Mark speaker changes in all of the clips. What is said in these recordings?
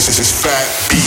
Speaker 1: This is Fat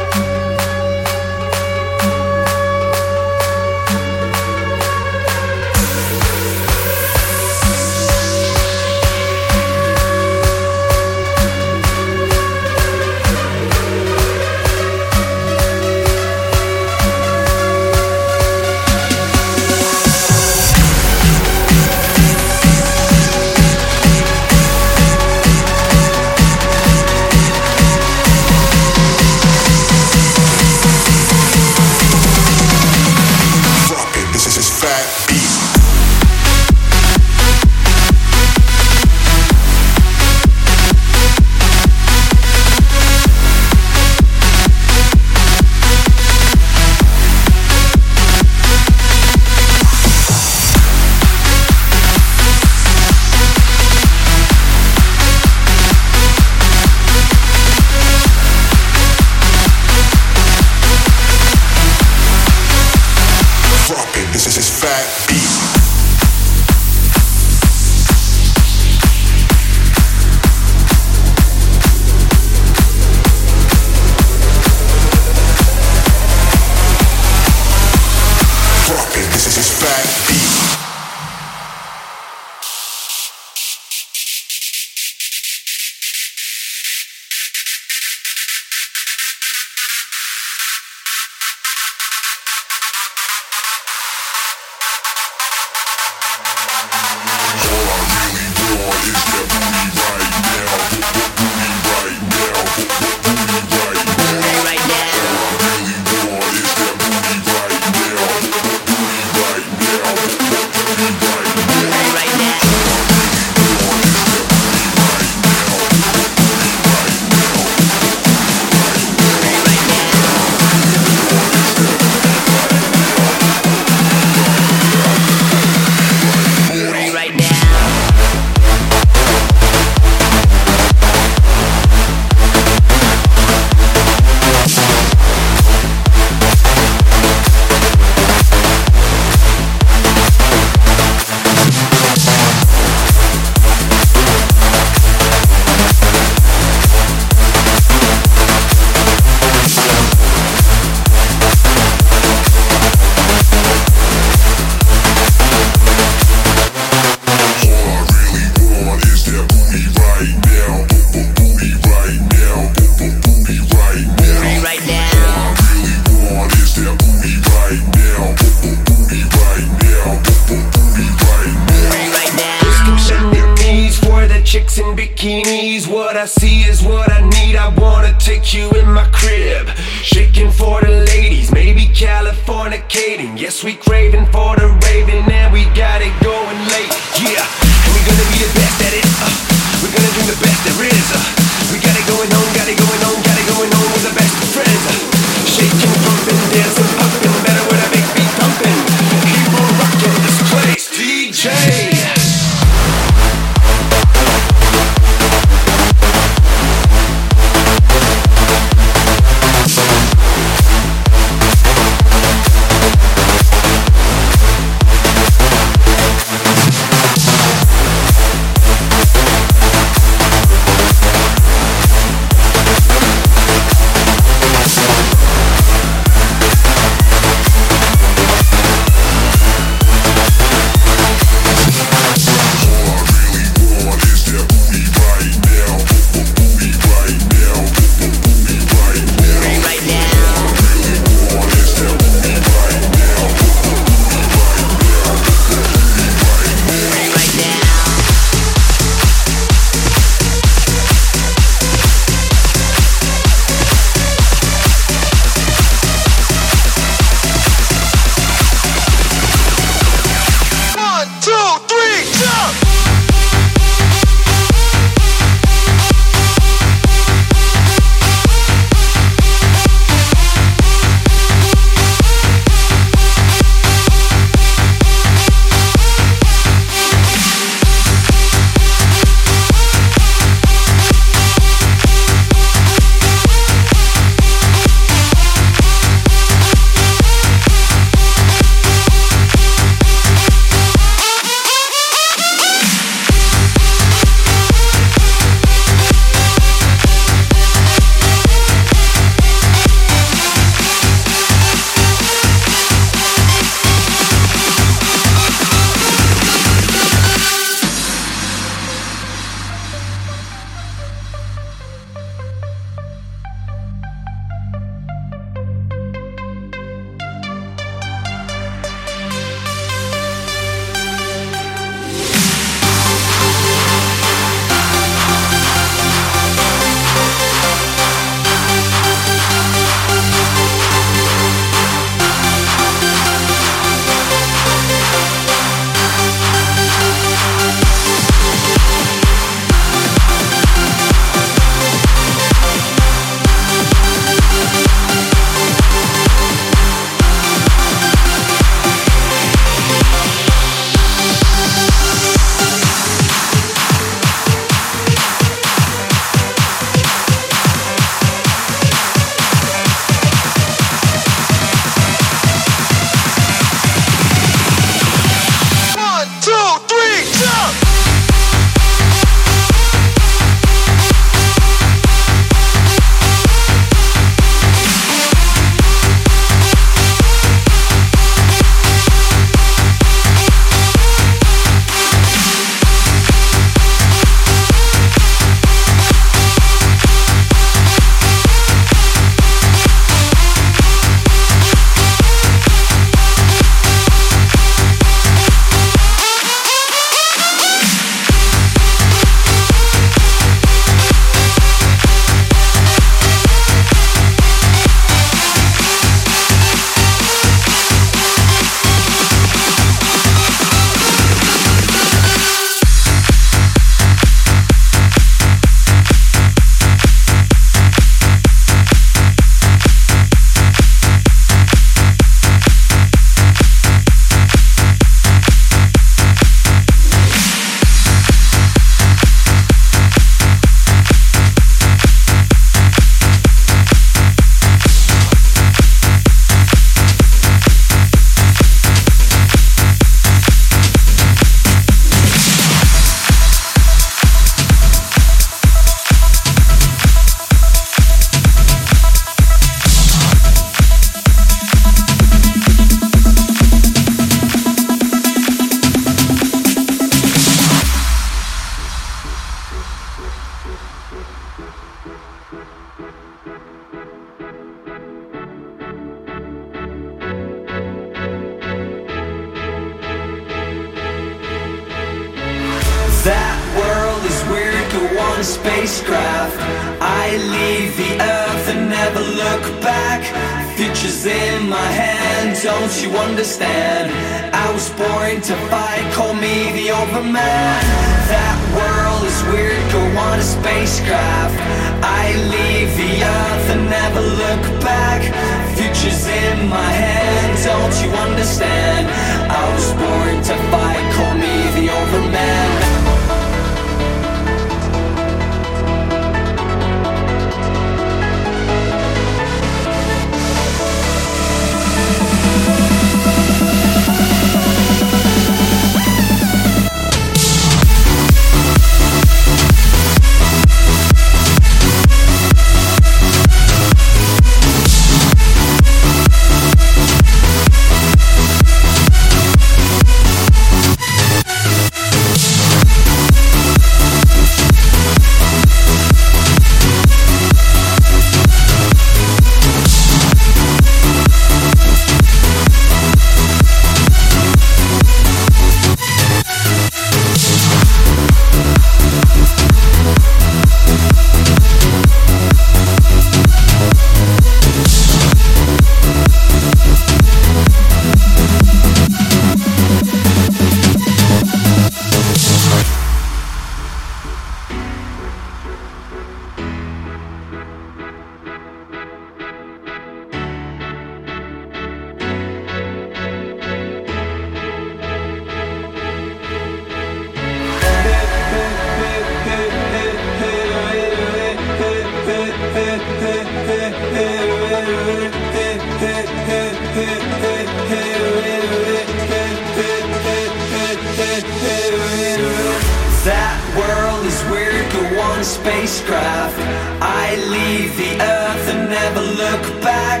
Speaker 2: spacecraft. I leave the earth and never look back.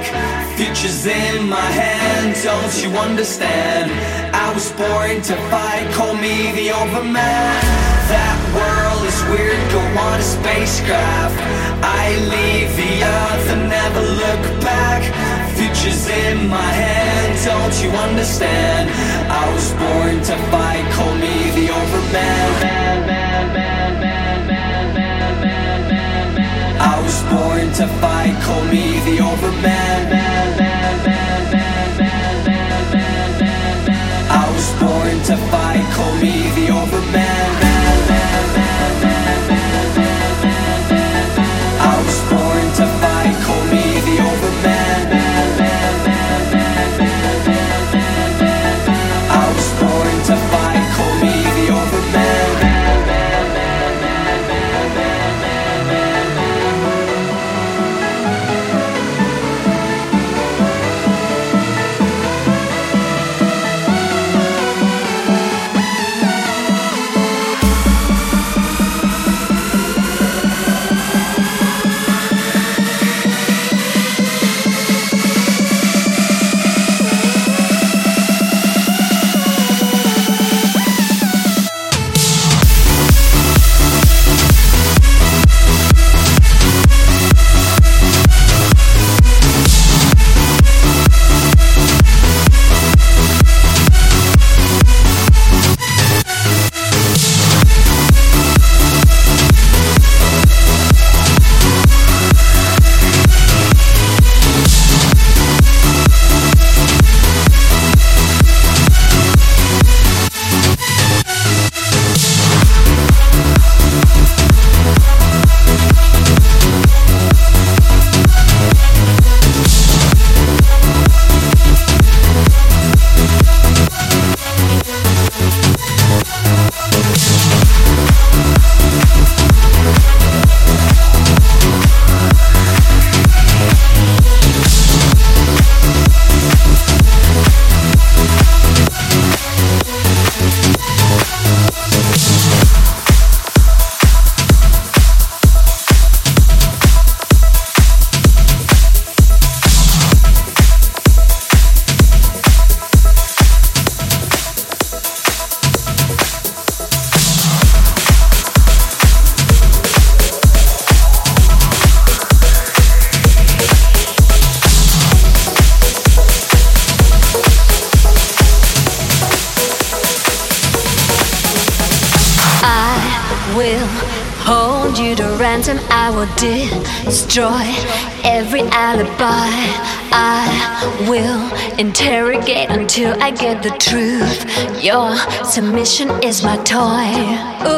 Speaker 2: Future's in my hand, don't you understand? I was born to fight, call me the overman. That world is weird, go on a spacecraft. I leave the earth and never look back. Future's in my hand, don't you understand? I was born to fight, call me the overman. I was born to fight, call me the overman. I was born to fight, call me the overman. I was born to fight,
Speaker 3: Submission is my toy. Ooh.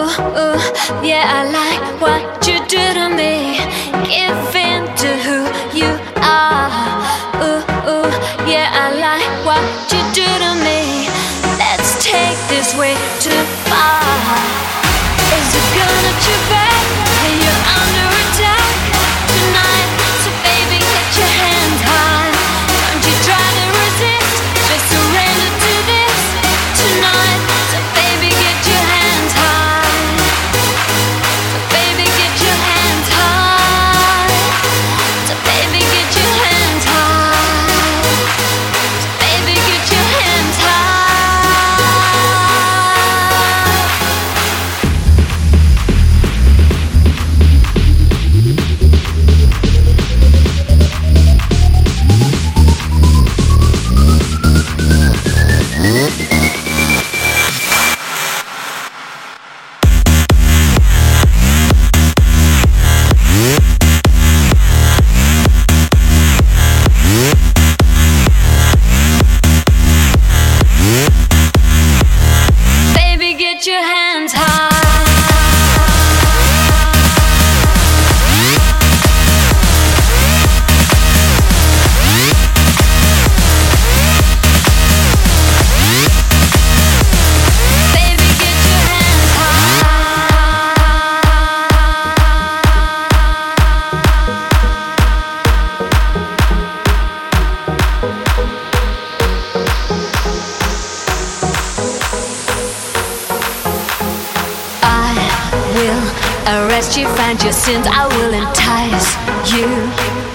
Speaker 3: sins I will entice you.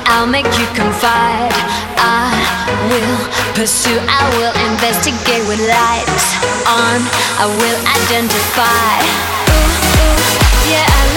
Speaker 3: I'll make you confide. I will pursue. I will investigate with lights on. I will identify. Ooh, ooh, yeah. I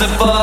Speaker 2: the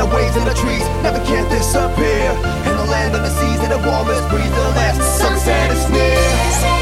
Speaker 2: the
Speaker 3: waves and the trees never can't disappear. In the land of the seas and the warmest breeze, the last sunset is near.